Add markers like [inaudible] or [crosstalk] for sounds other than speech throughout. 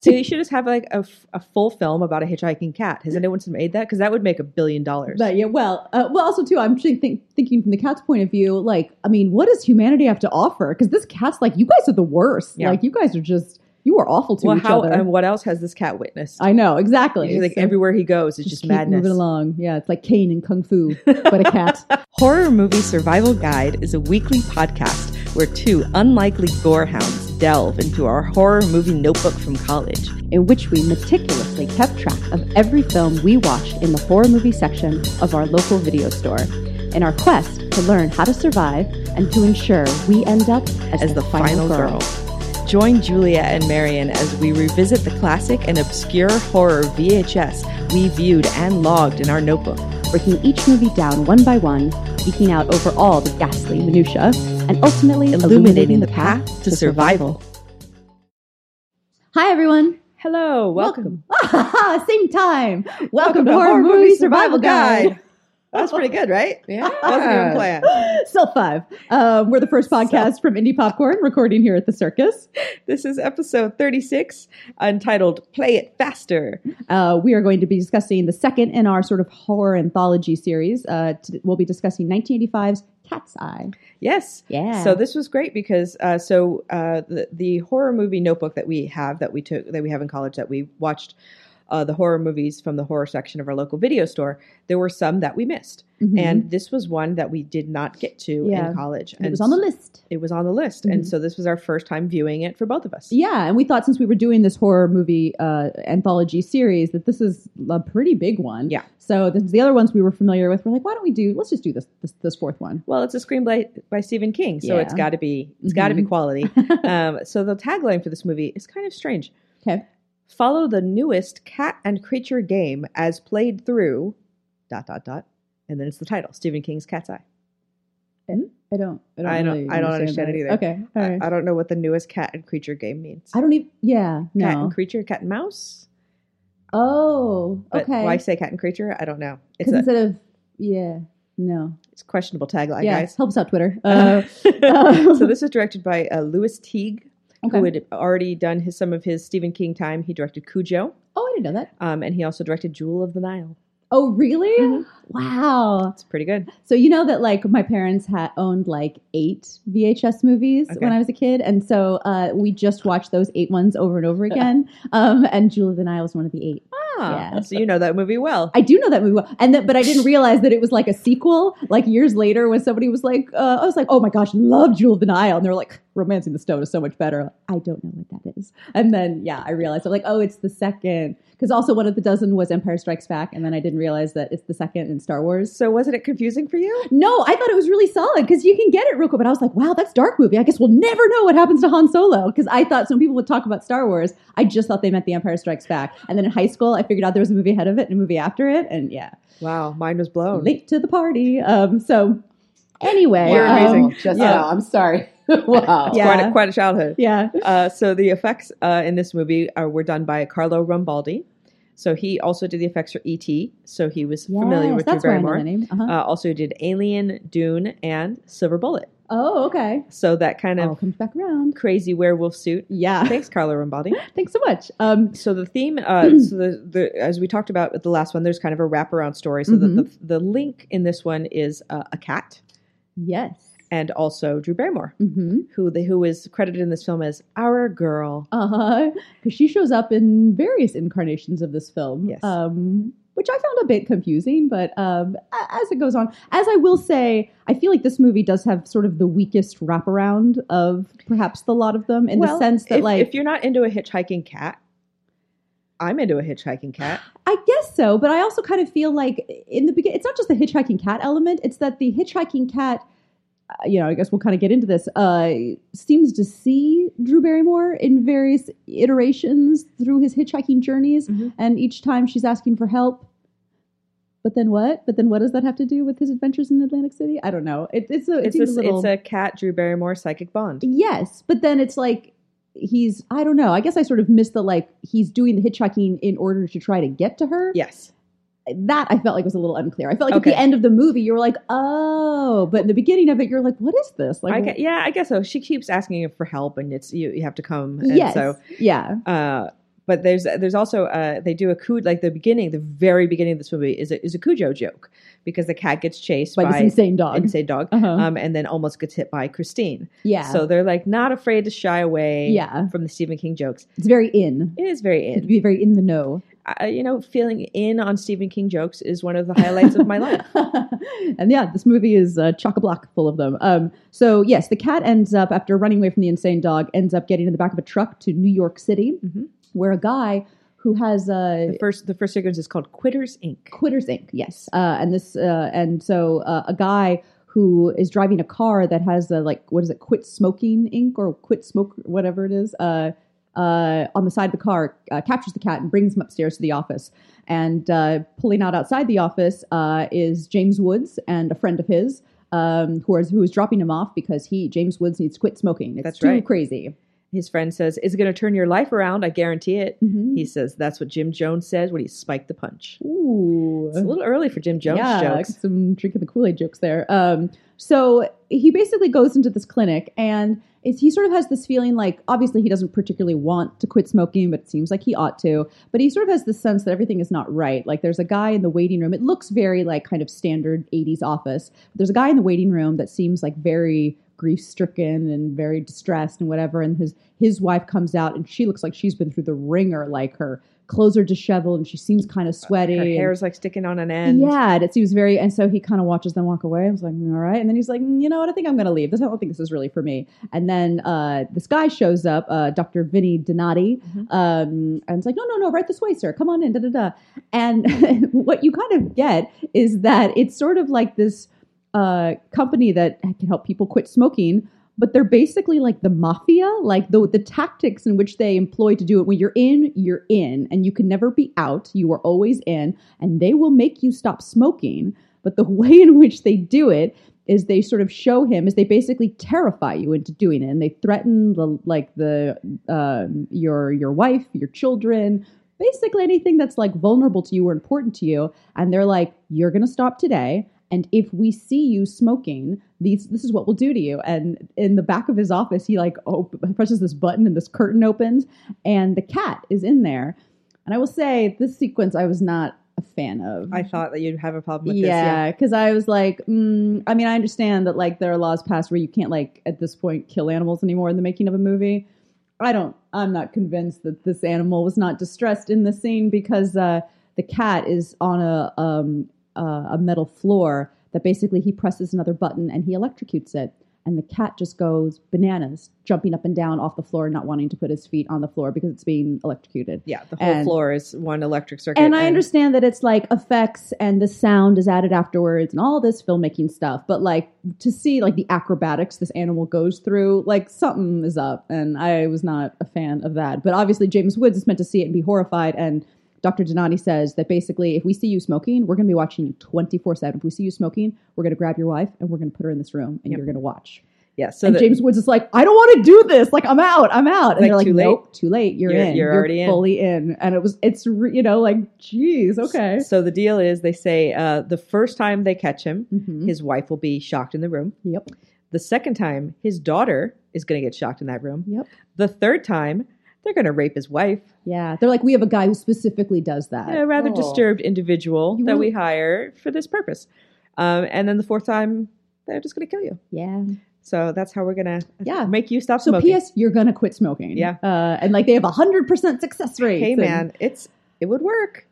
So you should just have like a, f- a full film about a hitchhiking cat. Has anyone made that? Because that would make a billion dollars. But yeah, well, uh, well, also too, I'm think, think, thinking from the cat's point of view. Like, I mean, what does humanity have to offer? Because this cat's like, you guys are the worst. Yeah. Like, you guys are just, you are awful to well, each how other. and what else has this cat witnessed? I know exactly. It's like So everywhere he goes, it's just, keep madness. Moving along, yeah, it's like Caine and Kung Fu, but a cat. [laughs] Horror Movie Survival Guide is a weekly podcast where two unlikely gorehounds delve into our horror movie notebook from college. in which we meticulously kept track of every film we watched in the horror movie section of our local video store, in our quest to learn how to survive and to ensure we end up as, as the final girl. Join Julia and Marion as we revisit the classic and obscure horror VHS we viewed and logged in our notebook. breaking each movie down one by one, geeking out over all the ghastly minutia, and ultimately Illuminating the path to survival. Hi, everyone. Hello, welcome. Welcome. [laughs] Same time. Welcome, to, Horror Movie Survival Guide. [laughs] That's pretty good, right? [laughs] Yeah. Wasn't even planned. Still five. Um, we're the first podcast from Indie Popcorn, recording here at the circus. This is episode 36, entitled Play It Faster. Uh, we are going to be discussing the second in our sort of horror anthology series. Uh, t- we'll be discussing 1985's Cat's Eye. Yes. Yeah. So this was great because uh, so uh, the the horror movie notebook that we have that we took that we have in college that we watched uh, the horror movies from the horror section of our local video store. There were some that we missed, Mhm. and this was one that we did not get to Yeah. in college. And it was on the list. It was on the list, Mhm. and so this was our first time viewing it for both of us. Yeah, and we thought since we were doing this horror movie uh, anthology series that this is a pretty big one. Yeah. So the, the other ones we were familiar with, we're like, why don't we do? Let's just do this this, this fourth one. Well, it's a screenplay by Stephen King, so it's got to be it's got to be quality. [laughs] um, so the tagline for this movie is kind of strange. Okay. Follow the newest cat and creature game as played through dot dot dot, and then it's the title: Stephen King's Cat's Eye. I don't. I don't. I don't- really I don't understand that. it either. Okay. All right. I, I don't know what the newest cat and creature game means. I don't even. Yeah. no. Cat and creature, cat and mouse. Oh. But Okay. why say cat and creature? I don't know. It's Because a instead of yeah. No. it's a questionable tagline, yeah. guys. Help us out, Twitter. [laughs] Uh, [laughs] so this is directed by uh, Lewis Teague, okay. who had already done his some of his Stephen King time. He directed Cujo. oh, I didn't know that. Um, and he also directed Jewel of the Nile. Oh, really? Mhm. Wow. It's pretty good. So you know that like my parents had owned like eight VHS movies Okay. when I was a kid, and so uh, we just watched those eight ones over and over again. [laughs] um, and Jewel of the Nile was one of the eight. Ah, Yeah. so you know that movie well. I do know that movie well, and that, but I didn't realize that it was like a sequel. Like years later, when somebody was like, uh, I was like, "Oh my gosh, love Jewel of the Nile," and they were like, "Romancing the Stone is so much better." I don't know what that is, and then yeah, I realized I'm like, "Oh, it's the second. Because also one of the dozen was Empire Strikes Back, and then I didn't realize that it's the second in Star Wars. so wasn't it confusing for you? No, I thought it was really solid because you can get it real quick. But I was like, wow, that's dark movie. I guess we'll never know what happens to Han Solo because I thought some people would talk about Star Wars. I just thought they meant The Empire Strikes Back. And then in high school, I figured out there was a movie ahead of it and a movie after it. And yeah, Wow, mine was blown. late to the party. Um, so anyway, You're um, amazing. Just yeah. now. I'm sorry. [laughs] wow. It's Yeah. quite a, quite a childhood. Yeah. Uh, so the effects uh, in this movie uh, were done by Carlo Rambaldi. So he also did the effects for E.T. So he was familiar Yes, with Drew that's where I know Barrymore. the name. Uh-huh. Uh, also did Alien, Dune, and Silver Bullet. oh, okay. So that kind All of comes back around. crazy werewolf suit. Yeah. Thanks, Carlo Rambaldi. [laughs] Thanks so much. Um, So the theme, uh, [clears throat] so the, the as we talked about with the last one, there's kind of a wraparound story. So Mhm. the, the the link in this one is uh, a cat yes. And also Drew Barrymore, Mm-hmm. who the, who is credited in this film as our girl. Uh-huh. Because she shows up in various incarnations of this film. Yes. Um, which I found a bit confusing, but um, as it goes on, as I will say, I feel like this movie does have sort of the weakest wraparound of perhaps the lot of them, in the sense that, if, like, if you're not into a hitchhiking cat, I'm into a hitchhiking cat. [gasps] I guess so, but I also kind of feel like in the beginning, it's not just the hitchhiking cat element; it's that the hitchhiking cat. Uh, You know, I guess we'll kind of get into this. Uh, seems to see Drew Barrymore in various iterations through his hitchhiking journeys, Mhm. and each time she's asking for help. But then what? But then what does that have to do with his adventures in Atlantic City? I don't know. It, it's a it It's a, a little it's a cat Drew Barrymore psychic bond. yes, but then it's like he's I don't know. I guess I sort of missed the like he's doing the hitchhiking in order to try to get to her Yes. That I felt like was a little unclear. I felt like at the end of the movie, you were like, oh, but in the beginning of it, you're like, what is this? Like, I yeah, I guess so. She keeps asking for help, and it's you. You have to come. And yes, So, yeah, uh, but there's there's also uh, they do a coup like the beginning, the very beginning of this movie is a, is a Cujo joke because the cat gets chased By by, this insane dog. insane dog, Uh-huh. um, and then almost gets hit by Christine. yeah. So they're like not afraid to shy away Yeah. from the Stephen King jokes. it's very in. It is very in. be very in the know. I, you know, feeling in on Stephen King jokes is one of the highlights of my [laughs] life. and yeah, this movie is uh, chock a block full of them. Um, so yes, the cat ends up after running away from the insane dog, ends up getting in the back of a truck to New York City, Mhm. where a guy who has uh, The first the first sequence is called Quitters Inc. Quitters Inc. Yes, uh, and this uh, and so uh, a guy who is driving a car that has a like what is it? Quit smoking ink or quit smoke whatever it is. Uh, on the side of the car, uh, captures the cat and brings him upstairs to the office. And uh, pulling out outside the office uh, is James Woods and a friend of his. Um, who is who is dropping him off because he James Woods needs to quit smoking. It's That's too right. crazy. His friend says, "Is it going to turn your life around? I guarantee it." Mhm. He says, "That's what Jim Jones says when he spiked the punch." Ooh, It's a little early for Jim Jones yeah, jokes. some drinking the Kool Aid jokes there. Um, so he basically goes into this clinic and it's, he sort of has this feeling like obviously he doesn't particularly want to quit smoking, but it seems like he ought to. But he sort of has this sense that everything is not right. Like there's a guy in the waiting room. It looks very like kind of standard 80s office. There's a guy in the waiting room that seems like very grief stricken and very distressed and whatever. And his his wife comes out and she looks like she's been through the ringer. Like her clothes are disheveled and she seems kind of sweaty. Her hair's like sticking on an end. yeah, and it seems very. And so he kind of watches them walk away. I was like, all right. And then he's like, "Mm, you know what? I think I'm going to leave. This, I don't think this is really for me. And then uh, this guy shows up, uh, Dr. Vinny Donati, Mhm. um, and it's like, no, no, no, right this way, sir. Come on in. Da da da. And [laughs] what you kind of get is that it's sort of like this uh, company that can help people quit smoking. But they're basically like the mafia, like the the tactics in which they employ to do it. When you're in, you're in, and you can never be out. You are always in, and they will make you stop smoking. But the [laughs] way in which they do it is they sort of show him is they basically terrify you into doing it, and they threaten the like the um your your wife, your children, basically anything that's like vulnerable to you or important to you, and they're like, you're gonna stop today. And if we see you smoking, these this is what we'll do to you. And in the back of his office, he like op- presses this button and this curtain opens, and the cat is in there. And I will say, this sequence I was not a fan of. I thought that you'd have a problem with this. Yeah. yeah, because I was like, mm, I mean, I understand that like there are laws passed where you can't like at this point kill animals anymore in the making of a movie. I don't. I'm not convinced that this animal was not distressed in the scene because uh, the cat is on a um, uh, a metal floor that basically he presses another button and he electrocutes it, and the cat just goes bananas, jumping up and down off the floor, not wanting to put his feet on the floor because it's being electrocuted. Yeah, the whole And- floor is one electric circuit. And I understand that it's like effects and the sound is added afterwards and all this filmmaking stuff, but like to see like the acrobatics this animal goes through, like something is up, and I was not a fan of that. But obviously, James Woods is meant to see it and be horrified, and Dr. Donati says that basically, if we see you smoking, we're going to be watching you 24 7. If we see you smoking, we're going to grab your wife and we're going to put her in this room and Yep. you're going to watch. Yeah, so and James Woods is like, I don't want to do this. Like, I'm out. I'm out. And Like, they're like, too late? nope, too late. You're, You're- in. you're already fully in. And it was, it's, re- you know, like, geez, okay. So the deal is, they say uh, the first time they catch him, Mhm. his wife will be shocked in the room. Yep. The second time, his daughter is going to get shocked in that room. Yep. The third time, they're going to rape his wife. Yeah. They're like, we have a guy who specifically does that. A rather Oh. disturbed individual You that will- we hire for this purpose. Um, and then the fourth time, they're just going to kill you. Yeah. So that's how we're going to Yeah. make you stop So, smoking. So P.S., you're going to quit smoking. Yeah. Uh, and like, they have a 100% success rate. hey man, it's it would work.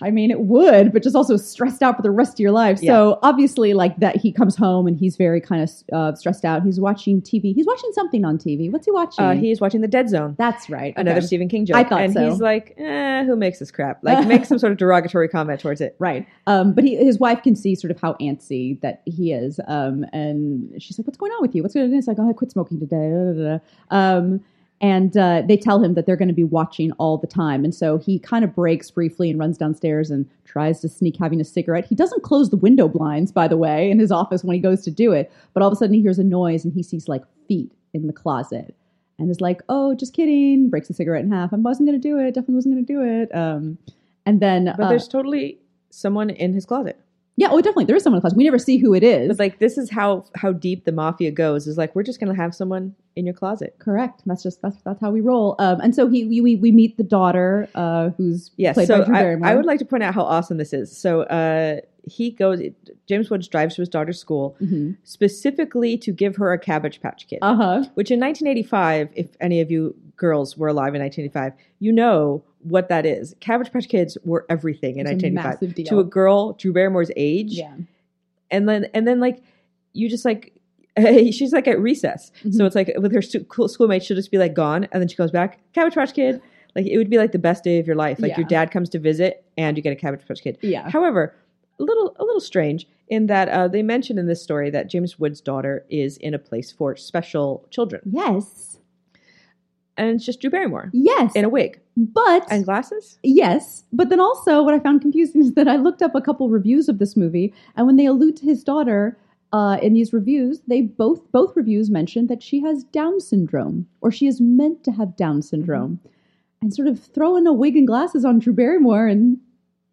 I mean, it would, but just also stressed out for the rest of your life. So obviously, like that, he comes home and he's very kind of uh, stressed out. He's watching TV. He's watching something on TV. What's he watching? Uh, he's watching The Dead Zone. That's right. Another Okay. Stephen King joke. I thought and so. he's like, eh, who makes this crap? [laughs] Like, make some sort of derogatory comment towards it. Right. Um, but he, his wife can see sort of how antsy that he is. Um, and she's like, What's going on with you? What's going on? It's like, Oh, I quit smoking today. Da, da, da. Um, and uh, they tell him that they're going to be watching all the time. And so he kind of breaks briefly and runs downstairs and tries to sneak having a cigarette. He doesn't close the window blinds, by the way, in his office when he goes to do it. But all of a sudden he hears a noise and he sees like feet in the closet. And is like, oh, just kidding. Breaks the cigarette in half. I wasn't going to do it. Definitely wasn't going to do it. Um, and then, But uh, there's totally someone in his closet. Yeah, oh, definitely. There is someone in the closet. We never see who it is. It's like this is how how deep the mafia goes. Is like we're just gonna have someone in your closet. Correct. That's just that's that's how we roll. Um, and so he we we, we meet the daughter, uh, who's Yes. played so by Drew I, Barrymore. I would like to point out how awesome this is. So uh, he goes. James Woods drives to his daughter's school hmm specifically to give her a Cabbage Patch Kid. Uh huh. which in 1985, if any of you girls were alive in 1985, you know what that is. Cabbage Patch Kids were everything in It's a 1985 to a girl Drew Barrymore's age, Yeah. and then and then like you just like. [laughs] she's like at recess, Mhm. so it's like with her stu- schoolmates, she'll just be like gone, and then she goes back. Cabbage Patch Kid, like it would be like the best day of your life. Like your dad comes to visit, and you get a Cabbage Patch Kid. Yeah. However, a little a little strange in that uh, they mention in this story that James Wood's daughter is in a place for special children, Yes. And it's just Drew Barrymore Yes. in a wig but and glasses. Yes, but then also what I found confusing [laughs] is that I looked up a couple reviews of this movie, and when they allude to his daughter uh, in these reviews, they both both reviews mention that she has Down syndrome or she is meant to have Down syndrome, and sort of throwing a wig and glasses on Drew Barrymore and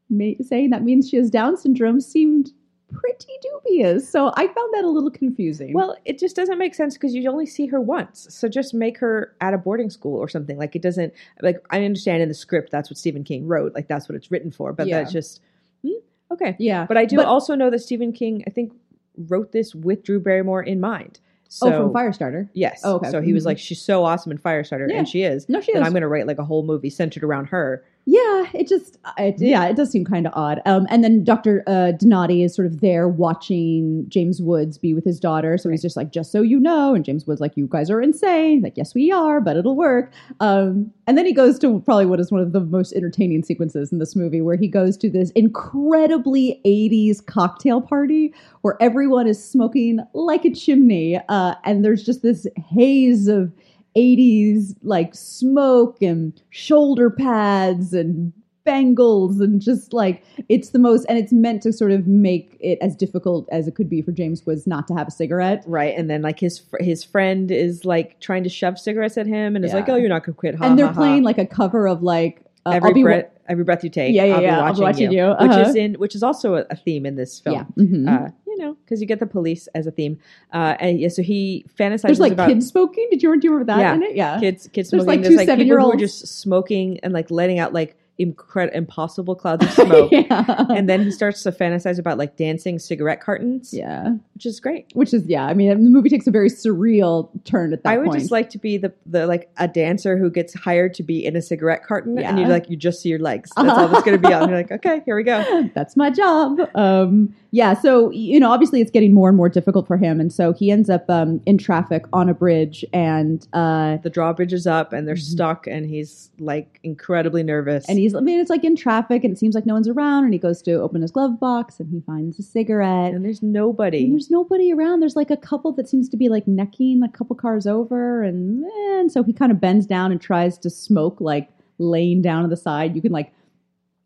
ma- saying that means she has Down syndrome seemed pretty dubious. So I found that a little confusing. Well, it just doesn't make sense because you only see her once. So just make her at a boarding school or something. Like it doesn't. Like I understand in the script that's what Stephen King wrote. Like that's what it's written for. But Yeah. that's just hmm, okay. yeah, But I do But- also know that Stephen King, I think, wrote this with Drew Barrymore in mind. So, oh, from Firestarter. Yes. Oh, okay. So he was Mhm. like, she's so awesome in Firestarter, Yeah. and she is. No, she is. I'm going to write like a whole movie centered around her. Yeah, it just, it, yeah, it does seem kind of odd. Um, and then Dr. Uh, Donati is sort of there watching James Woods be with his daughter. So he's just like, just so you know. And James Woods like, you guys are insane. Like, yes, we are, but it'll work. Um, and then he goes to probably what is one of the most entertaining sequences in this movie, where he goes to this incredibly 80s cocktail party where everyone is smoking like a chimney. Uh, and there's just this haze of 80s like smoke and shoulder pads and bangles and just like it's the most and it's meant to sort of make it as difficult as it could be for James Woods not to have a cigarette. Right. And then like his his friend is like trying to shove cigarettes at him and is like, oh, you're not going to quit. Ha, and they're ha, ha. playing like a cover of like uh, every I'll breath, every breath you take. Yeah, yeah, I'll yeah, Be I'll watching, be watching you, you, which uh-huh. is in which is also a, theme in this film. yeah. mhm. Uh, you know, because you get the police as a theme. Uh, and yeah, so he fantasizes There's like about kids smoking. Did you do you remember that Yeah. in it? Yeah. kids, kids There's, smoking. like, There's two like people who are just smoking and like letting out like incredible, impossible clouds [laughs] of smoke. yeah. And then he starts to fantasize about like dancing cigarette cartons, yeah. which is great. Which is yeah. I mean, the movie takes a very surreal turn at that I would point. just like to be the the like a dancer who gets hired to be in a cigarette carton, and you Yeah. like you just see your legs. That's all that's going to be on. You're like, [laughs] okay, here we go. That's my job. Um, yeah, so you know, obviously it's getting more and more difficult for him, and so he ends up um, in traffic on a bridge, and uh, The drawbridge is up, and they're Mhm. stuck, and he's like incredibly nervous. and he's I mean, it's like in traffic, and it seems like no one's around, and he goes to open his glove box, and he finds a cigarette. and there's nobody. And there's nobody around. There's like a couple that seems to be like necking a couple cars over, and, and so he kind of bends down and tries to smoke, like laying down on the side. You can like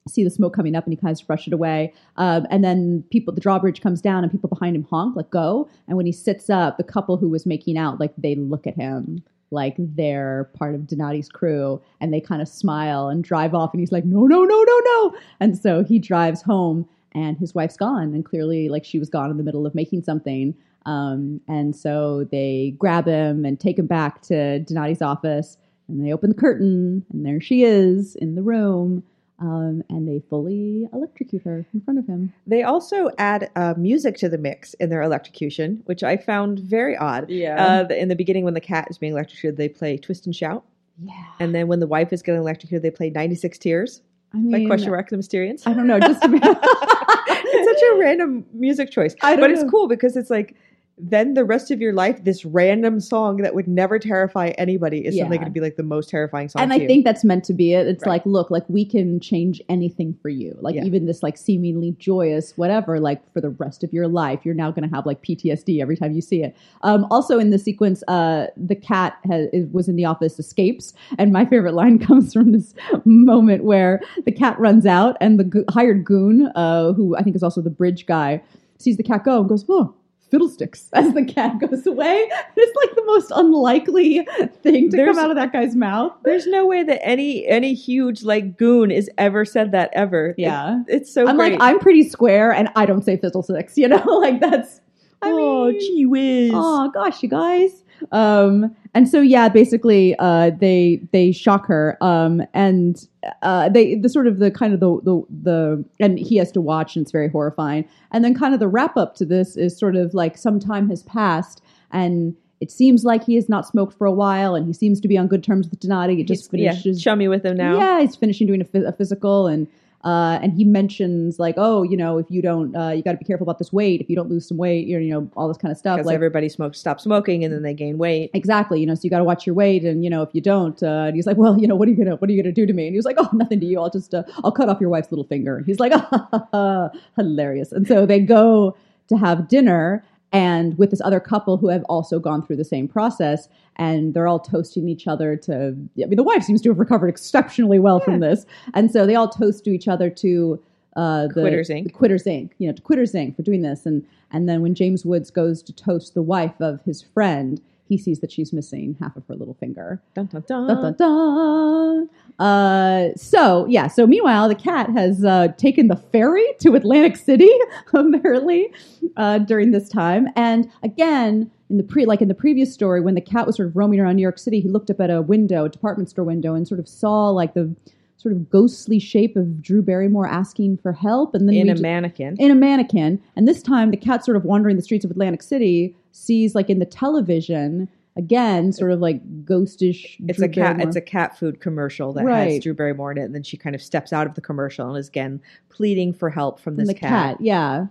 see the smoke coming up, and he kind of brush it away. Um, and then people, the drawbridge comes down, and people behind him honk, like go. And when he sits up, the couple who was making out, like they look at him like they're part of Donati's crew, and they kind of smile and drive off. And he's like, no, no, no, no, no. And so he drives home and his wife's gone and clearly like she was gone in the middle of making something um, and so they grab him and take him back to donati's office and they open the curtain and there she is in the room um, and they fully electrocute her in front of him. They also add uh, music to the mix in their electrocution, which I found very odd. yeah. Uh, in the beginning, when the cat is being electrocuted, they play "Twist and Shout," yeah. And then when the wife is getting electrocuted, they play "96 Tears" i by mean Question Mark the Mysterians. i don't know just [laughs] it's such a random music choice, I don't but it's cool because it's like then the rest of your life, this random song that would never terrify anybody is suddenly Yeah. going to be like the most terrifying song. and I you. think that's meant to be it. It's Right. like, look, like we can change anything for you. Like Yeah. even this like seemingly joyous whatever, like for the rest of your life, you're now going to have like PTSD every time you see it. Um, also in the sequence, uh, the cat has, was in the office, escapes, and my favorite line [laughs] comes from this moment where the cat runs out, and the go- hired goon, uh, who I think is also the bridge guy, sees the cat go and goes, "Oh, fiddlesticks as the cat goes away. It's like the most unlikely thing to There's- come out of that guy's mouth. There's no way that any any huge like goon is ever said that ever. It- Yeah. it's so. I'm great. like, I'm pretty square and I don't say fiddlesticks, [laughs] you know? like that's I oh, mean, gee whiz. Oh gosh, you guys. Um, and so yeah, basically, uh, they they shock her, um, and uh, they the sort of the kind of the, the the and he has to watch, and it's very horrifying. And then kind of the wrap up to this is sort of like some time has passed, and it seems like he has not smoked for a while, and he seems to be on good terms with Donati. He just He's- yeah, finishes chummy with him now. yeah, he's finishing doing a, a physical, and uh, and he mentions like, oh, you know, if you don't, uh, you got to be careful about this weight. If you don't lose some weight, you know, you know all this kind of stuff. because Like, everybody smokes, stop smoking, and then they gain weight. exactly, you know, so you got to watch your weight, and you know, if you don't, uh, and he's like, well, you know, what are you gonna, what are you gonna do to me? And he was like, oh, nothing to you. I'll just, uh, I'll cut off your wife's little finger. And he's like, [laughs] hilarious. And so they go to have dinner. And with this other couple who have also gone through the same process, and they're all toasting each other to. I mean, the wife seems to have recovered exceptionally well from this, and so they all toast to each other to uh, the Quitters Inc. the Quitters Inc. You know, to Quitters Inc. for doing this, and and then when James Woods goes to toast the wife of his friend, he sees that she's missing half of her little finger. Dun, dun, dun. Dun, dun, dun. Uh, so yeah, so meanwhile, the cat has uh, taken the ferry to Atlantic City, [laughs] apparently, uh, during this time. And again, in the pre, like in the previous story, when the cat was sort of roaming around New York City, he looked up at a window, a department store window, and sort of saw like the sort of ghostly shape of Drew Barrymore asking for help, and then in a ju- mannequin. in a mannequin. And this time, the cat sort of wandering the streets of Atlantic City sees, like in the television, again, sort of like ghostish. It's Drew a cat. Barrymore. It's a cat food commercial that Right. has Drew Barrymore in it, and then she kind of steps out of the commercial and is again pleading for help from from this the cat. Yeah.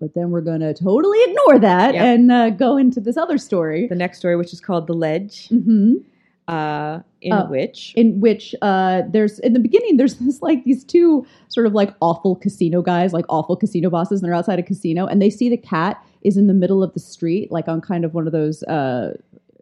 But then we're going to totally ignore that Yep. and uh, go into this other story. The next story, which is called "The Ledge," hmm uh, in Uh, which in which uh, there's in the beginning there's [laughs] this like these two sort of like awful casino guys like awful casino bosses and they're outside a casino and they see the cat is in the middle of the street like on kind of one of those uh,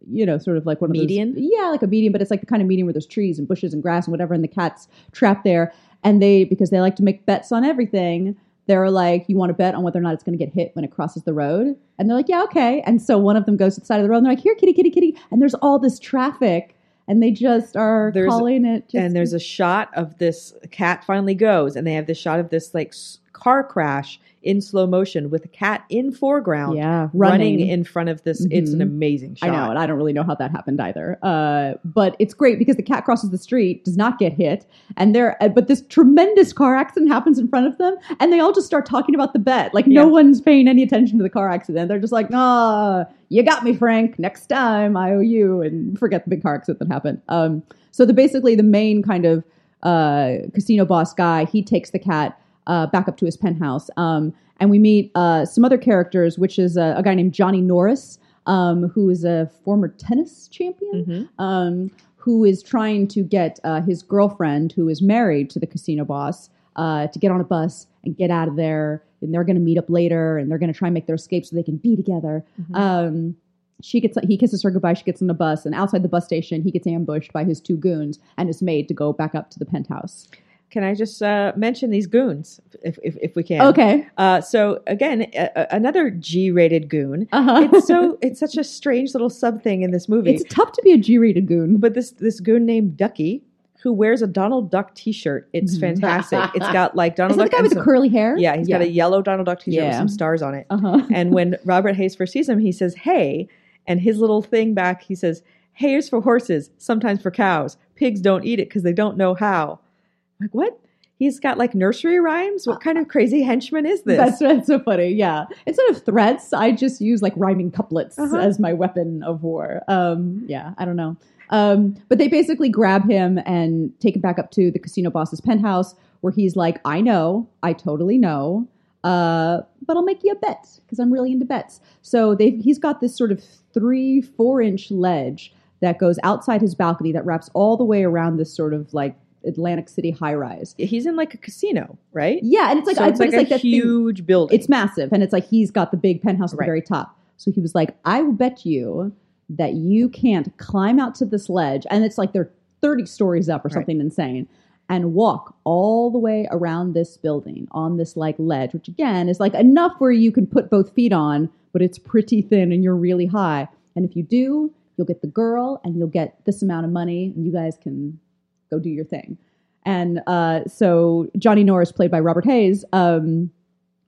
you know sort of like one of Median? those yeah like a median but it's like the kind of median where there's trees and bushes and grass and whatever and the cat's trapped there and they because they like to make bets on everything they're like you want to bet on whether or not it's going to get hit when it crosses the road? And they're like yeah okay. And so one of them goes to the side of the road and they're like here kitty kitty kitty. And there's all this traffic and they just are There's- calling it just and there's a shot of this cat finally goes, and they have this shot of this like car crash in slow motion with a cat in foreground yeah running. running, in front of this. It's an Mhm. amazing shot. I know, and I don't really know how that happened either. Uh, but it's great because the cat crosses the street, does not get hit, and there. Uh, but this tremendous car accident happens in front of them, and they all just start talking about the bet. Like no Yeah. one's paying any attention to the car accident. They're just like, "Ah, you got me, Frank. Next time, I owe you," and forget the big car accident that happened. Um, so the basically the main kind of uh, casino boss guy, he takes the cat uh, back up to his penthouse. Um, and we meet uh, some other characters, which is a, a guy named Johnny Norris, um, who is a former tennis champion, Mhm. um, who is trying to get uh, his girlfriend, who is married to the casino boss, uh, to get on a bus and get out of there. And they're going to meet up later, and they're going to try and make their escape so they can be together. Mhm. Um, she gets he kisses her goodbye. She gets on the bus, and outside the bus station, he gets ambushed by his two goons and is made to go back up to the penthouse. Can I just uh, mention these goons, if if, if we can? Okay, Uh, so again, a, another G-rated goon. uh-huh. It's so [laughs] it's such a strange little sub thing in this movie. it's tough to be a G-rated goon. but this this goon named Ducky who wears a Donald Duck T-shirt. It's Mhm. fantastic. [laughs] it's got like Donald Is that the guy with the curly hair? yeah, he's got a yellow Donald Duck T-shirt with some stars on it. Uh-huh. [laughs] And when Robert Hays first sees him, he says, "Hey," and his little thing back, he says, "Hay is for horses, sometimes for cows. Pigs don't eat it because they don't know how." Like what? He's got like nursery rhymes. What kind of crazy henchman is this? That's, that's so funny. Yeah. Instead of threats, I just use like rhyming couplets Uh-huh. as my weapon of war. Um, yeah, I don't know. Um, but they basically grab him and take him back up to the casino boss's penthouse where he's like, I know, I totally know, uh, but I'll make you a bet because I'm really into bets. So he's got this sort of three, four inch ledge that goes outside his balcony that wraps all the way around this sort of like Atlantic City high rise. He's in like a casino, right? Yeah, and it's like so I- it's like it's a like that thing- huge building. it's massive and it's like he's got the big penthouse at Right. the very top so he was like i will bet you that you can't climb out to this ledge and it's like they're 30 stories up or Right. something insane and walk all the way around this building on this like ledge which again is like enough where you can put both feet on but it's pretty thin and you're really high. And if you do, you'll get the girl and you'll get this amount of money and you guys can go do your thing. And uh, so Johnny Norris, played by Robert Hays, um,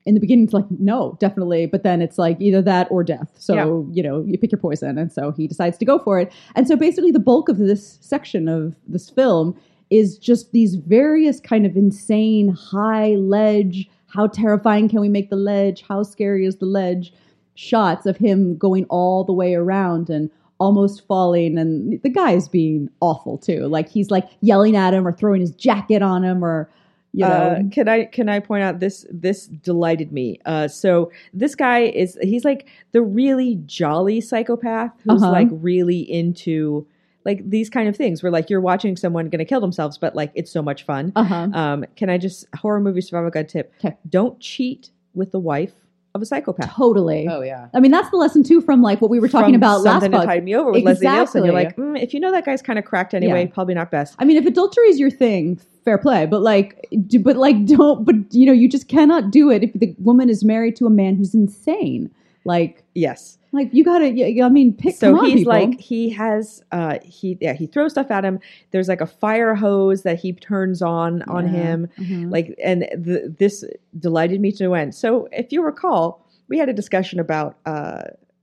in the beginning, it's like, no, definitely. But then it's like either that or death. So, Yeah. you know, you pick your poison. And so he decides to go for it. And so basically, the bulk of this section of this film is just these various kind of insane high ledge. How terrifying can we make the ledge? How scary is the ledge? Shots of him going all the way around and almost falling. And the guy's being awful too. Like he's like yelling at him or throwing his jacket on him or, you know. Uh, can I can I point out this this delighted me. Uh, so this guy is he's like the really jolly psychopath who's Uh-huh. like really into like these kind of things where like you're watching someone gonna kill themselves, but like it's so much fun. uh huh. Um, can I just horror movie survival guide tip? 'Kay. Don't cheat with the wife of a psychopath. Totally. Oh yeah. I mean, that's the lesson too from like what we were talking From about last something to pod. tide me over with Leslie Nielsen. You're like, mm, if you know that guy's kind of cracked anyway, Yeah. probably not best. I mean, if adultery is your thing, fair play. But like, do, but like, don't. But you know, you just cannot do it if the woman is married to a man who's insane. Like, Yes. Like you gotta. I mean, pick. so on, he's people. like he has uh he yeah he throws stuff at him there's like a fire hose that he turns on on Yeah. him Mhm. like and th- this delighted me to no end so if you recall we had a discussion about uh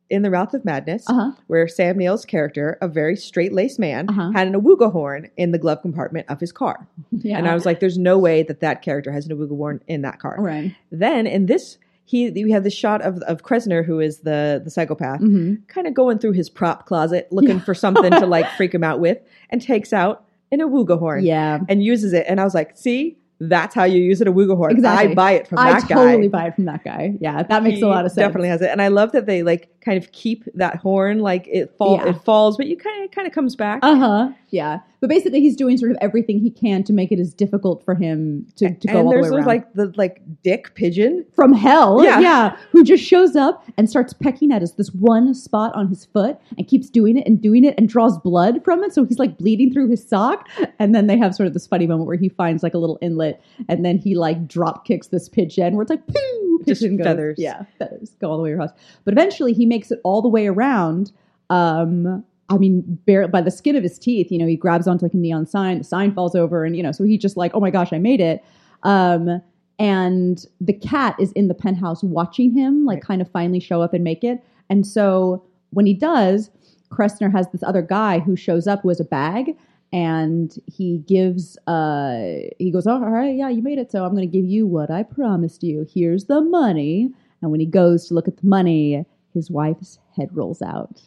in the mouth of madness uh-huh. where sam neill's character a very straight-laced man Uh-huh. had an awuga horn in the glove compartment of his car [laughs] Yeah. and i was like there's no way that that character has an awuga horn in that car right. then in this he we have the shot of of Cressner who is the the psychopath hmm kind of going through his prop closet looking Yeah. for something to like freak him out with and takes out an awuga horn Yeah. and uses it. And I was like, see, that's how you use an awuga horn. Exactly. I buy it from I that guy. I totally buy it from that guy. Yeah, that makes He a lot of sense. Definitely has it. And I love that they like kind of keep that horn like it fall Yeah. it falls, but you kind of kind of comes back. Uh huh. Yeah, but basically, he's doing sort of everything he can to make it as difficult for him to, to go and all the there's way around. like the like dick pigeon. from hell. Yeah. Yeah. Who just shows up and starts pecking at us this one spot on his foot and keeps doing it and doing it and draws blood from it. So he's like bleeding through his sock. And then they have sort of this funny moment where he finds like a little inlet and then he like drop kicks this pigeon where it's like poo Just pigeon goes- feathers. Yeah, feathers go all the way across. But eventually he makes it all the way around. Um I mean, bare, by the skin of his teeth, you know, he grabs onto like a neon sign, the sign falls over, and you know, so he just like, oh my gosh, I made it. Um, and the cat is in the penthouse watching him like Right. kind of finally show up and make it and so when he does Cressner has this other guy who shows up who has a bag and he gives uh he goes oh, all right yeah you made it so i'm going to give you what i promised you here's the money and when he goes to look at the money his wife's head rolls out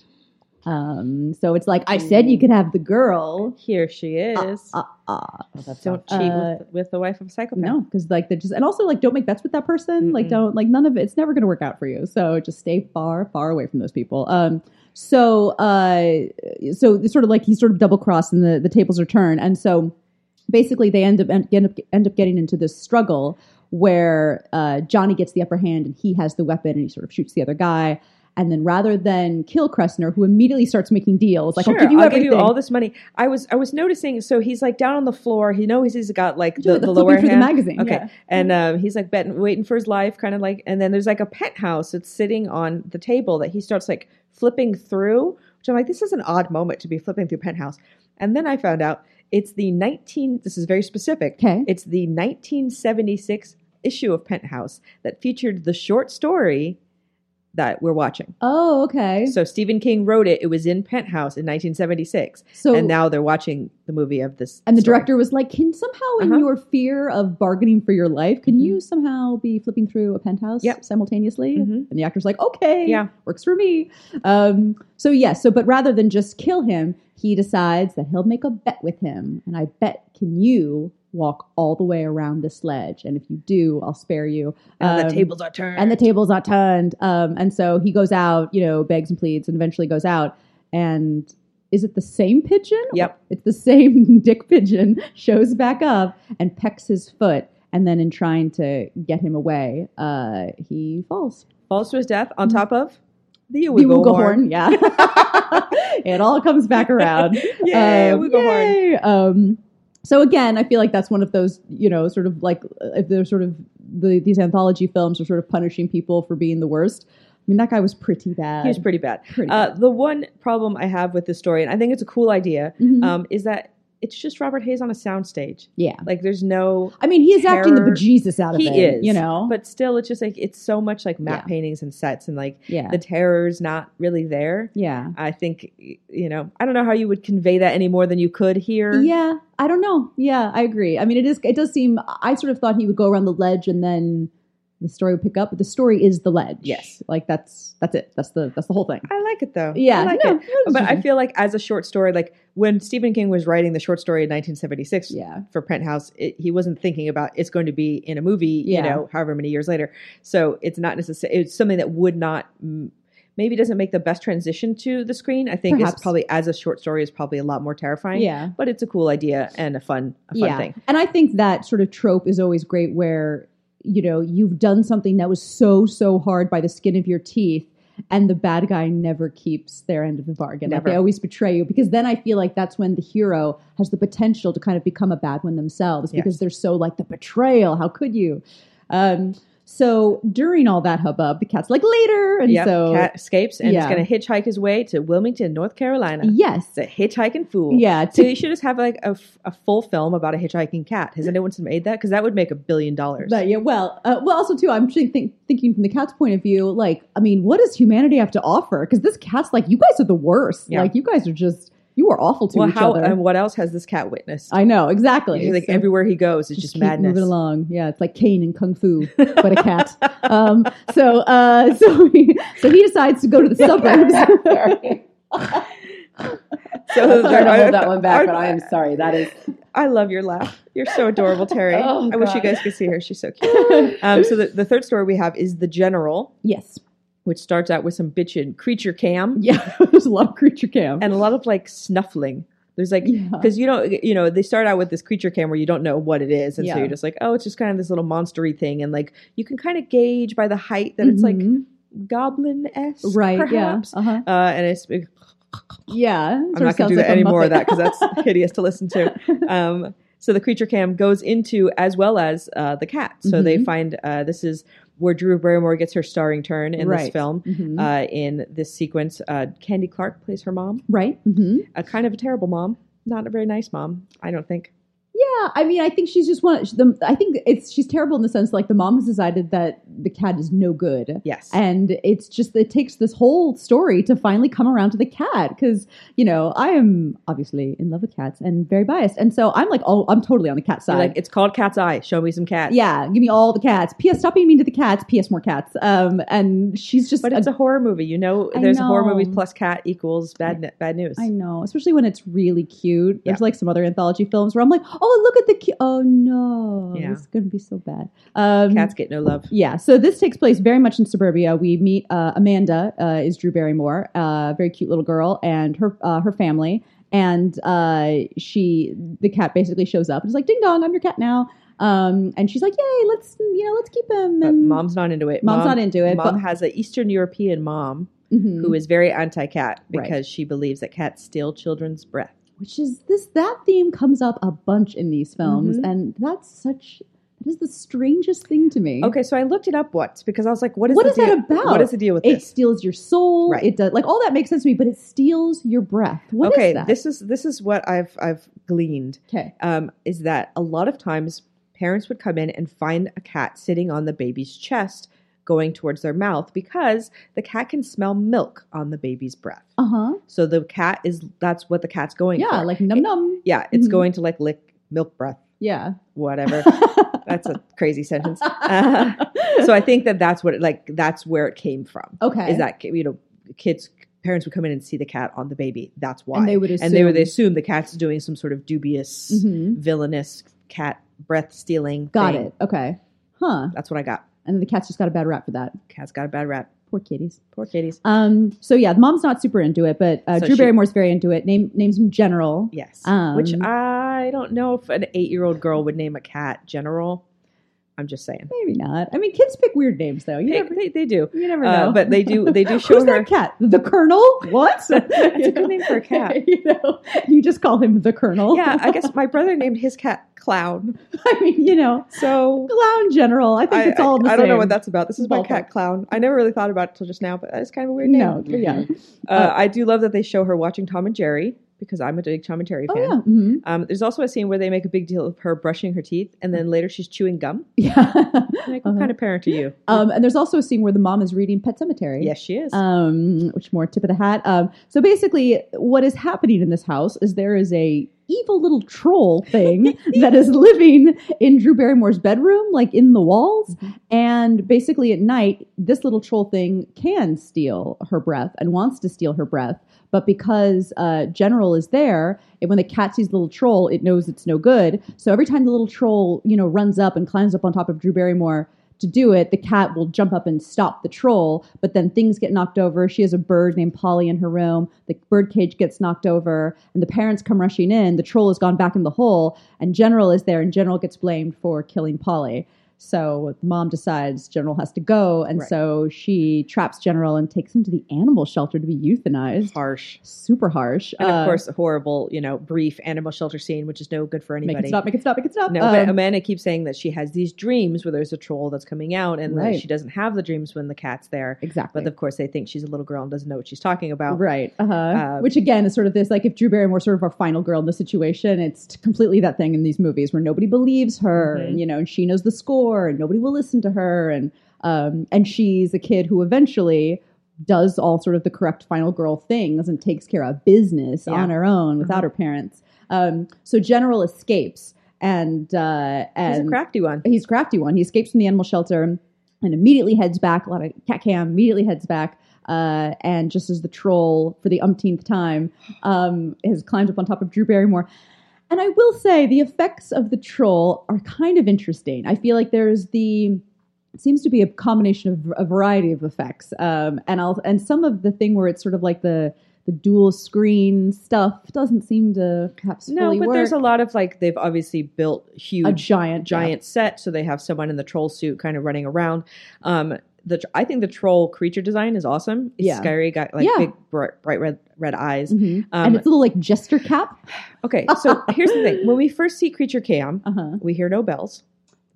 um so it's like i said you could have the girl Here she is. uh, uh, Oh, that's Don't cheat Uh, with, with the wife of a psychopath. no, because like they're just and also like don't make bets with that person. Like Mm-mm. don't like none of it. It's never going to work out for you. So just stay far, far away from those people. Um. So uh. So it's sort of like he's sort of double crossed and the the tables are turned, and so basically they end up end up end up getting into this struggle where uh, Johnny gets the upper hand and he has the weapon and he sort of shoots the other guy. And then rather than kill Cressner, who immediately starts making deals, like sure, I'll give you everything. all this money. I was I was noticing. So he's like down on the floor. He knows he's got like Yeah, the, the lower hand. the magazine. Okay, yeah. and um, he's like betting, waiting for his life, kind of like. And then there's like a penthouse that's sitting on the table that he starts like flipping through. Which I'm like, this is an odd moment to be flipping through penthouse. And then I found out it's the 19. This is very specific. Okay. It's the 1976 issue of Penthouse that featured the short story that we're watching. Oh, okay. So Stephen King wrote it. It was in Penthouse in 1976, So and now they're watching the movie of this. And the story. director was like, "Can somehow, in Uh-huh. your fear of bargaining for your life, can Mhm. you somehow be flipping through a penthouse Yep. simultaneously?" Mhm. And the actor's like, "Okay, Yeah. works for me." Um, so yes, so but rather than just kill him, he decides that he'll make a bet with him, and I bet can you walk all the way around this ledge, and if you do, I'll spare you. and Um, the tables are turned. and the table's not turned. Um, and so he goes out, you know, begs and pleads, and eventually goes out. And is it the same pigeon? Yep. It's the same [laughs] dick pigeon [laughs] shows back up and pecks his foot. And then in trying to get him away, uh, he falls. falls to his death on top of the Mm-hmm. The horn. horn, yeah. [laughs] it all comes back around. Yay, Um, Awuga horn. Um, so again, I feel like that's one of those, you know, sort of like if they're sort of the, these anthology films are sort of punishing people for being the worst. I mean, that guy was pretty bad. He was pretty bad. Pretty Uh, bad. the one problem I have with this story, and I think it's a cool idea, Mhm. um, is that it's just Robert Hays on a soundstage. yeah. Like, there's no, I mean, he is acting the bejesus out of he it. is, You know? but still, it's just like it's so much like map Yeah. paintings and sets, and like yeah. the terror's not really there. yeah. I think you know, I don't know how you would convey that any more than you could here. Yeah, I don't know. Yeah, I agree. I mean, it is. It does seem. I sort of thought he would go around the ledge and then the story would pick up, but the story is the ledge. Yes. like that's that's it. That's the that's the whole thing. I like it though. Yeah, I like no, it. But I feel like as a short story, like when Stephen King was writing the short story in 1976 yeah, for Penthouse, it, he wasn't thinking about it's going to be in a movie, Yeah. you know, however many years later. So it's not necessarily, it's something that would not, maybe doesn't make the best transition to the screen. I think Perhaps. it's probably, as a short story, is probably a lot more terrifying. yeah, But it's a cool idea and a fun, a fun yeah. thing. And I think that sort of trope is always great, where you know you've done something that was so so hard by the skin of your teeth. And the bad guy never keeps their end of the bargain. Like they always betray you because then I feel like that's when the hero has the potential to kind of become a bad one themselves because they're so like the betrayal. How could you? Um, so during all that hubbub, the cat's like later, and Yep, so Cat escapes and Yeah. is going to hitchhike his way to Wilmington, North Carolina. yes, It's a hitchhiking fool. yeah, So you should just have like a, f- a full film about a hitchhiking cat. Has anyone made that? Because that would make a billion dollars. But yeah, well, uh, well, also too, I'm think, thinking from the cat's point of view. Like, I mean, what does humanity have to offer? Because this cat's like, you guys are the worst. Yeah. Like, you guys are just, you are awful to well, each how other. and what else has this cat witnessed? I know exactly. You think So everywhere he goes it's just, keep madness. moving along. Yeah, it's like Caine in Kung Fu, [laughs] but a cat. um, so, uh, so he, so he decides to go to the suburbs. [laughs] So Sorry to I- hold that one back, but I am [laughs] sorry. That is I love your laugh. You're so adorable, Terry. Oh, I wish you guys could see her. She's so cute. Um, so the, the third story we have is the General, yes. Which starts out with some bitchin' creature cam Yeah. There's a lot of creature cam. and a lot of like snuffling. There's like yeah. because you don't you know they start out with this creature cam where you don't know what it is, and Yeah. so you're just like, oh, it's just kind of this little monstery thing, and like you can kind of gauge by the height that it's like Mhm. goblin esque, right. perhaps. Yeah. Uh-huh. Uh, and it's Yeah. I'm not to do that any more of that because that's [laughs] hideous to listen to. [laughs] Um, so the creature cam goes into as well as uh, the cat. So they Mhm. find uh, this is where Drew Barrymore gets her starring turn in this Right. film. Mhm. Uh, in this sequence, uh, Candy Clark plays her mom, right. hmm a kind of a terrible mom, not a very nice mom, I don't think. Yeah, I mean, I think she's just one. The, I think it's she's terrible in the sense like the mom has decided that the cat is no good, Yes, and it's just it takes this whole story to finally come around to the cat because you know I am obviously in love with cats and very biased, and so I'm like, oh, I'm totally on the cat side. like it's called Cat's Eye. Show me some cats. yeah, give me all the cats. P.S. Stop being mean to the cats. P.S. More cats. Um, and she's just But it's a horror movie, you know. I There's horror know. movies plus cat equals bad bad news. I know, especially when it's really cute. There's Yeah. like some other anthology films where I'm like, oh, look at the cute. Oh no, Yeah. it's gonna be so bad. Um, Cats get no love. Yeah, so this takes place very much in suburbia. We meet uh, Amanda, uh, is Drew Barrymore, a very cute little girl, and her uh, her family. And uh, she, the cat, basically shows up and is like, "Ding dong, I'm your cat now." Um, and she's like, "Yay, let's you know, let's keep him." But mom's not into it. Mom's Mom- not into it, Mom but- has an Eastern European mom Mhm. who is very anti-cat Right. because she believes that cats steal children's breath. Which is this that theme comes up a bunch in these films, Mhm. and that's such that is the strangest thing to me. Okay, so I looked it up once because I was like, "What is What the is that about? What is the deal with It this?" steals your soul. Right. It does like all that makes sense to me, but it steals your breath. What is okay, that? this is this is what I've I've gleaned okay. um, is that a lot of times parents would come in and find a cat sitting on the baby's chest, going towards their mouth because the cat can smell milk on the baby's breath. Uh huh. So the cat is that's what the cat's going Yeah, for. like num num. yeah, it's Mhm. going to like lick milk breath, Yeah. whatever. [laughs] that's a crazy sentence. Uh, so I think that that's what it, like that's where it came from. okay. Is that you know kids parents would come in and see the cat on the baby. That's why. and they would assume and they would assume the cat's doing some sort of dubious, Mhm. villainous cat breath stealing. Got thing. it. Okay. Huh. That's what I got. And then the cat's just got a bad rap for that. Cat's got a bad rap. Poor kitties. Poor kitties. Um. So yeah, the mom's not super into it, but uh, So Drew she- Barrymore's very into it. Name names him General. Yes. Um, Which I don't know if an eight year old girl would name a cat General. I'm just saying. Maybe not. I mean, kids pick weird names though. You They, never, they, they do. you never Uh, know. but they do they do [laughs] show Who's her that cat? The Colonel? What? [laughs] That's a good name for a cat. [laughs] you know, you just call him the Colonel. Yeah, I guess my brother named his cat Clown. I mean, you know, So clown general. I think I, it's all I, the I same. don't know what that's about. This is my cat Clown. I never really thought about it till just now, but that's kind of a weird name. No, yeah. Uh, I do love that they show her watching Tom and Jerry because I'm a big Tom and Jerry Oh fan. yeah. hmm Um, there's also a scene where they make a big deal of her brushing her teeth, and then later she's chewing gum. [laughs] Yeah. Like, what Uh-huh. kind of parent are you? um, and there's also a scene where the mom is reading Pet Sematary. yes, she is. um, which more tip of the hat. Um, so basically, what is happening in this house is there is a evil little troll thing [laughs] that is living in Drew Barrymore's bedroom, like in the walls. Mhm. And basically, at night, this little troll thing can steal her breath and wants to steal her breath. But because uh, General is there, and when the cat sees the little troll, it knows it's no good. So every time the little troll, you know, runs up and climbs up on top of Drew Barrymore, to do it, the cat will jump up and stop the troll, but then things get knocked over. She has a bird named Polly in her room. The bird cage gets knocked over, and the parents come rushing in. The troll has gone back in the hole, and General is there, and General gets blamed for killing Polly. So mom decides General has to go, and Right. so she traps General and takes him to the animal shelter to be euthanized. Harsh. Super harsh. And of Uh, course, a horrible, you know, brief animal shelter scene, which is no good for anybody. make it stop, make it stop, make it stop. No, but Um, Amanda keeps saying that she has these dreams where there's a troll that's coming out, and Right. that she doesn't have the dreams when the cat's there. exactly. But of course, they think she's a little girl and doesn't know what she's talking about. Right. Uh-huh. Uh, Which again is sort of this like if Drew Barrymore sort of our final girl in the situation, it's completely that thing in these movies where nobody believes her, Mhm. and you know, and she knows the score, and nobody will listen to her, and um, and she's a kid who eventually does all sort of the correct final girl things and takes care of business Yeah. on her own without Mhm. her parents. Um, so General escapes, and uh, and He's a crafty one. he's a crafty one. He escapes from the animal shelter and immediately heads back. A lot of cat cam immediately heads back. Uh, and just as the troll, for the umpteenth time, um, has climbed up on top of Drew Barrymore. And I will say the effects of the troll are kind of interesting. I feel like there's the it seems to be a combination of a variety of effects, um, and I'll and some of the thing where it's sort of like the the dual screen stuff doesn't seem to perhaps No, but work. there's a lot of like they've obviously built huge a giant giant set, so they have someone in the troll suit kind of running around. Um, the I think the troll creature design is awesome. It's Yeah. scary, got like Yeah. big bright, bright red red eyes. Mhm. Um, and it's a little like jester cap. [sighs] okay, so [laughs] here's the thing: when we first see creature cam, Uh huh. we hear no bells.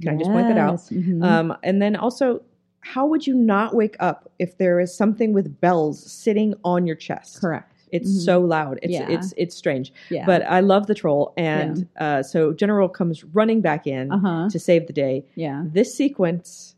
Can I just point that out? Mm-hmm. Um, and then also, how would you not wake up if there is something with bells sitting on your chest? Correct. It's Mhm. so loud. It's Yeah. it's it's strange. Yeah. But I love the troll, and uh, so General comes running back in uh huh. to save the day. Yeah. This sequence,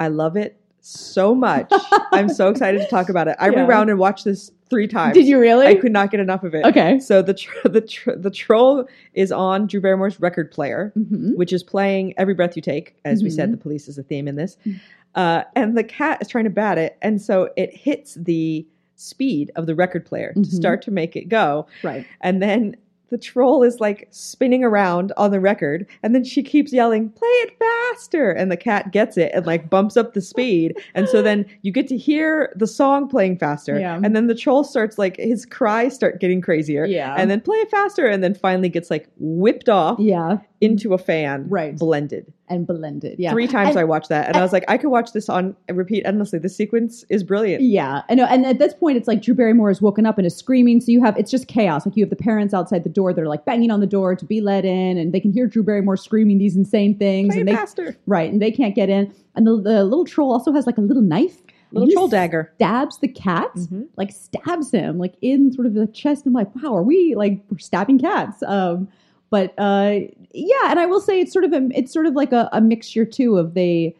I love it so much. I'm so excited to talk about it. I [laughs] Yeah. rewound and watched this three times. Did you really? I could not get enough of it. Okay. So the tr- the tr- the troll is on Drew Barrymore's record player, hmm which is playing "Every Breath You Take." As we said, Mhm. the police is a theme in this. Mhm. Uh, and the cat is trying to bat it, and so it hits the speed of the record player Mhm. to start to make it go, Right. and then the troll is like spinning around on the record and then she keeps yelling play it faster and the cat gets it and like bumps up the speed and so then you get to hear the song playing faster Yeah. and then the troll starts like his cries start getting crazier Yeah. and then play it faster and then finally gets like whipped off Yeah. into a fan Right. blended And blended. Yeah. three times And- i watched that and i was like i could watch this on and repeat endlessly this sequence is brilliant Yeah, I know. And at this point, it's like Drew Barrymore is woken up and is screaming. So you have it's just chaos. Like you have the parents outside the door that are like banging on the door to be let in, and they can hear Drew Barrymore screaming these insane things, play and they faster right, and they can't get in. And the, the little troll also has like a little knife. little troll dagger Stabs the cat. Mhm. like stabs him like in sort of the chest. I'm like, wow, are we like we're stabbing cats? Um, but uh, yeah, and I will say it's sort of a, it's sort of like a, a mixture too of they.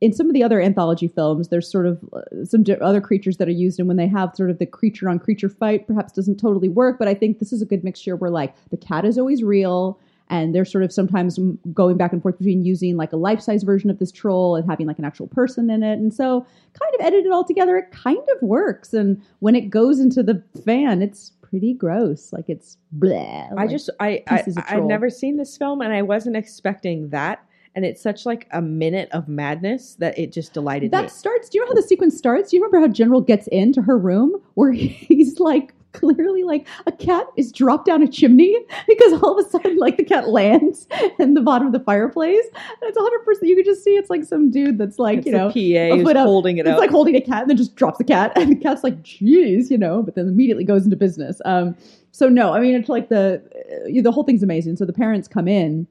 In some of the other anthology films, there's sort of uh, some other creatures that are used, and when they have sort of the creature on creature fight, perhaps doesn't totally work. But I think this is a good mixture where like the cat is always real, and they're sort of sometimes going back and forth between using like a life size version of this troll and having like an actual person in it, and so kind of edited all together, it kind of works. And when it goes into the fan, it's pretty gross. Like it's bleh. I like- just I I I've never seen this film and I wasn't expecting that and it's such like a minute of madness that it just delighted that me. starts. Do you know how the sequence starts? Do you remember how General gets into her room where [laughs] he's like [laughs] clearly like a cat is dropped down a chimney [laughs] because all of a sudden like the cat lands [laughs] in the bottom of the fireplace. And it's 100% you can just see it's like some dude that's like It's you know PA who's up. holding it it's up. like holding a cat and then just drops the cat. And the cat's like jeez you know but then immediately goes into business. Um so no i mean it's like the uh, the whole thing's amazing. So the parents come in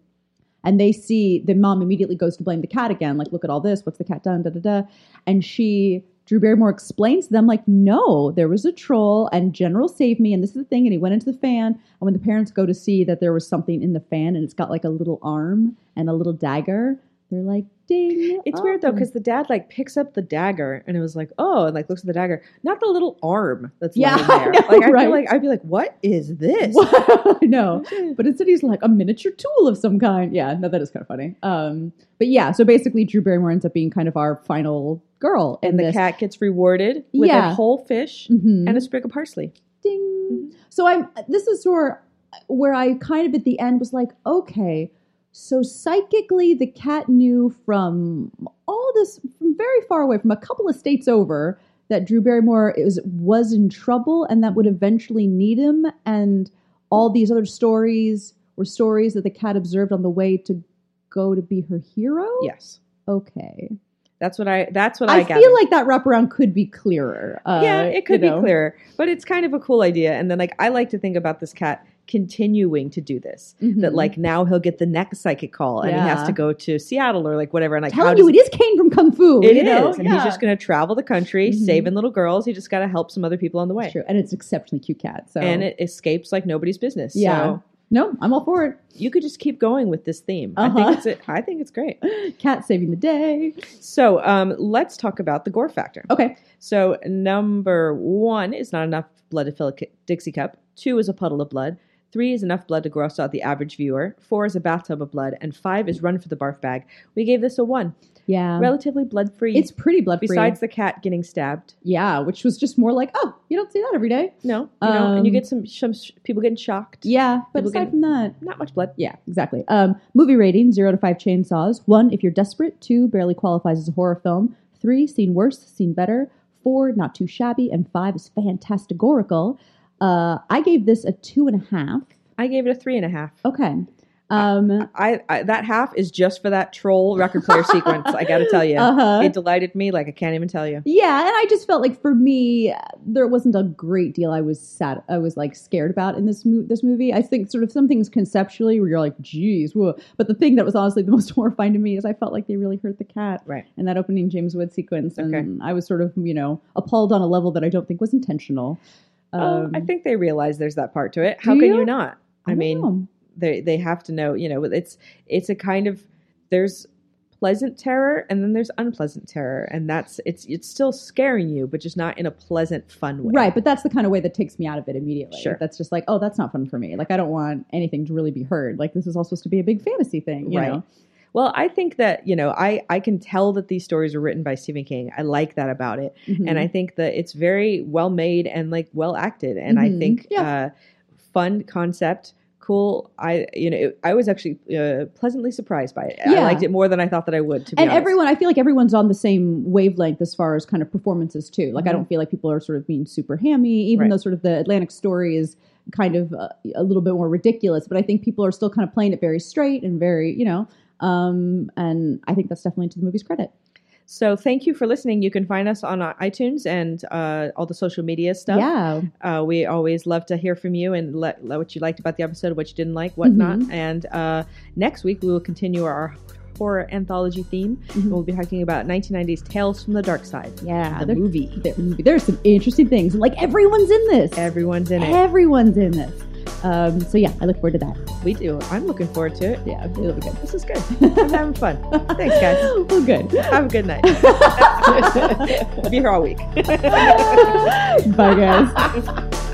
and they see the mom immediately goes to blame the cat again. Like look at all this. What's the cat done? Da da da. And she drew barrymore explains to them like no there was a troll and general saved me and this is the thing and he went into the fan and when the parents go to see that there was something in the fan and it's got like a little arm and a little dagger they're like ding It's weird though because the dad like picks up the dagger and it was like, oh, and like looks at the dagger, not the little arm that's Yeah, there. [laughs] I know, like I right? feel like I'd be like, what is this? [laughs] I know. But instead he's like a miniature tool of some kind. Yeah, no, that is kind of funny. Um, but yeah, so basically Drew Barrymore ends up being kind of our final girl. And the this. cat gets rewarded with Yeah. a whole fish Mhm. and a sprig of parsley. ding. So I'm this is where where I kind of at the end was like, okay, so psychically the cat knew from all this from very far away, from a couple of states over, that Drew Barrymore is was in trouble and that would eventually need him, and all these other stories were stories that the cat observed on the way to go to be her hero. Yes. Okay. That's what I that's what I, I, feel like that wraparound could be clearer. Uh, yeah, it could be know. clearer, but it's kind of a cool idea. And then, like, I like to think about this cat continuing to do this. That, Mhm. like, now he'll get the next psychic call, and he has to go to Seattle or like whatever. And like, how telling does you, it is Caine from Kung Fu. It you know? is, and he's just going to travel the country, Mhm. saving little girls. He just got to help some other people on the way, true, and it's an exceptionally cute cat. So and it escapes like nobody's business. Yeah. So no, I'm all for it. you could just keep going with this theme. I Uh-huh. think it's a, I think it's great. [gasps] Cat saving the day. So um, let's talk about the gore factor. Okay. So number one is not enough blood to fill a Dixie cup. Two is a puddle of blood. Three is enough blood to gross out the average viewer. Four is a bathtub of blood, and five is run for the barf bag. We gave this a one. Yeah, Relatively blood free. it's pretty blood free. besides the cat getting stabbed. yeah, which was just more like, oh, you don't see that every day. No, you know, and you Um, get some, some sh- people getting shocked. Yeah, but People aside get- from that, Not much blood. yeah, exactly. Um, movie rating: zero to five chainsaws. One, if you're desperate. Two, barely qualifies as a horror film. Three, seen worse, seen better. Four, not too shabby, and five is fantastigorical. Uh, I gave this a two and a half. I gave it a three and a half. Okay. Um, I, I that half is just for that troll record player [laughs] sequence. I got to tell you, uh-huh. it delighted me like I can't even tell you. Yeah, and I just felt like for me, there wasn't a great deal I was sad, I was like scared about in this mo- this movie. I think sort of some things conceptually where you're like, geez, whoa. but the thing that was honestly the [laughs] most horrifying to me is I felt like they really hurt the cat Right. And that opening James Wood sequence, and Okay. I was sort of you know appalled on a level that I don't think was intentional. Oh, Um, I think they realize there's that part to it. How can you? you not? I don't mean, know. They they have to know. You know, it's it's a kind of there's pleasant terror and then there's unpleasant terror, and that's it's it's still scaring you, but just not in a pleasant, fun way. Right, but that's the kind of way that takes me out of it immediately. Sure. That's just like, oh, that's not fun for me. Like, I don't want anything to really be heard. Like, this is all supposed to be a big fantasy thing, you Right. know? Well, I think that you know, I I can tell that these stories are written by Stephen King. I like that about it. Mhm. and I think that it's very well made and like well acted, and I Mhm. think Yeah. uh, fun concept, cool. I you know it, I was actually uh, pleasantly surprised by it. Yeah. I liked it more than I thought that I would. To be and honest. everyone i feel like everyone's on the same wavelength as far as kind of performances too like i Mhm. don't feel like people are sort of being super hammy even Right. though sort of the atlantic story is kind of uh, a little bit more ridiculous but i think people are still kind of playing it very straight and very you know um and i think that's definitely to the movie's credit So thank you for listening. You can find us on uh, iTunes and uh, all the social media stuff. yeah Uh, we always love to hear from you and let, let what you liked about the episode, what you didn't like, whatnot. Mhm. And uh, next week we will continue our horror anthology theme. Mhm. And we'll be talking about 1990s Tales from the Dark Side, yeah the there, movie. there, there's some interesting things like everyone's in this Everyone's in it. everyone's in this um so yeah i look forward to that We do. I'm looking forward to it. yeah it'll be good This is good. I'm having fun. Thanks, guys. [laughs] well good Have a good night. [laughs] be here all week. bye guys [laughs]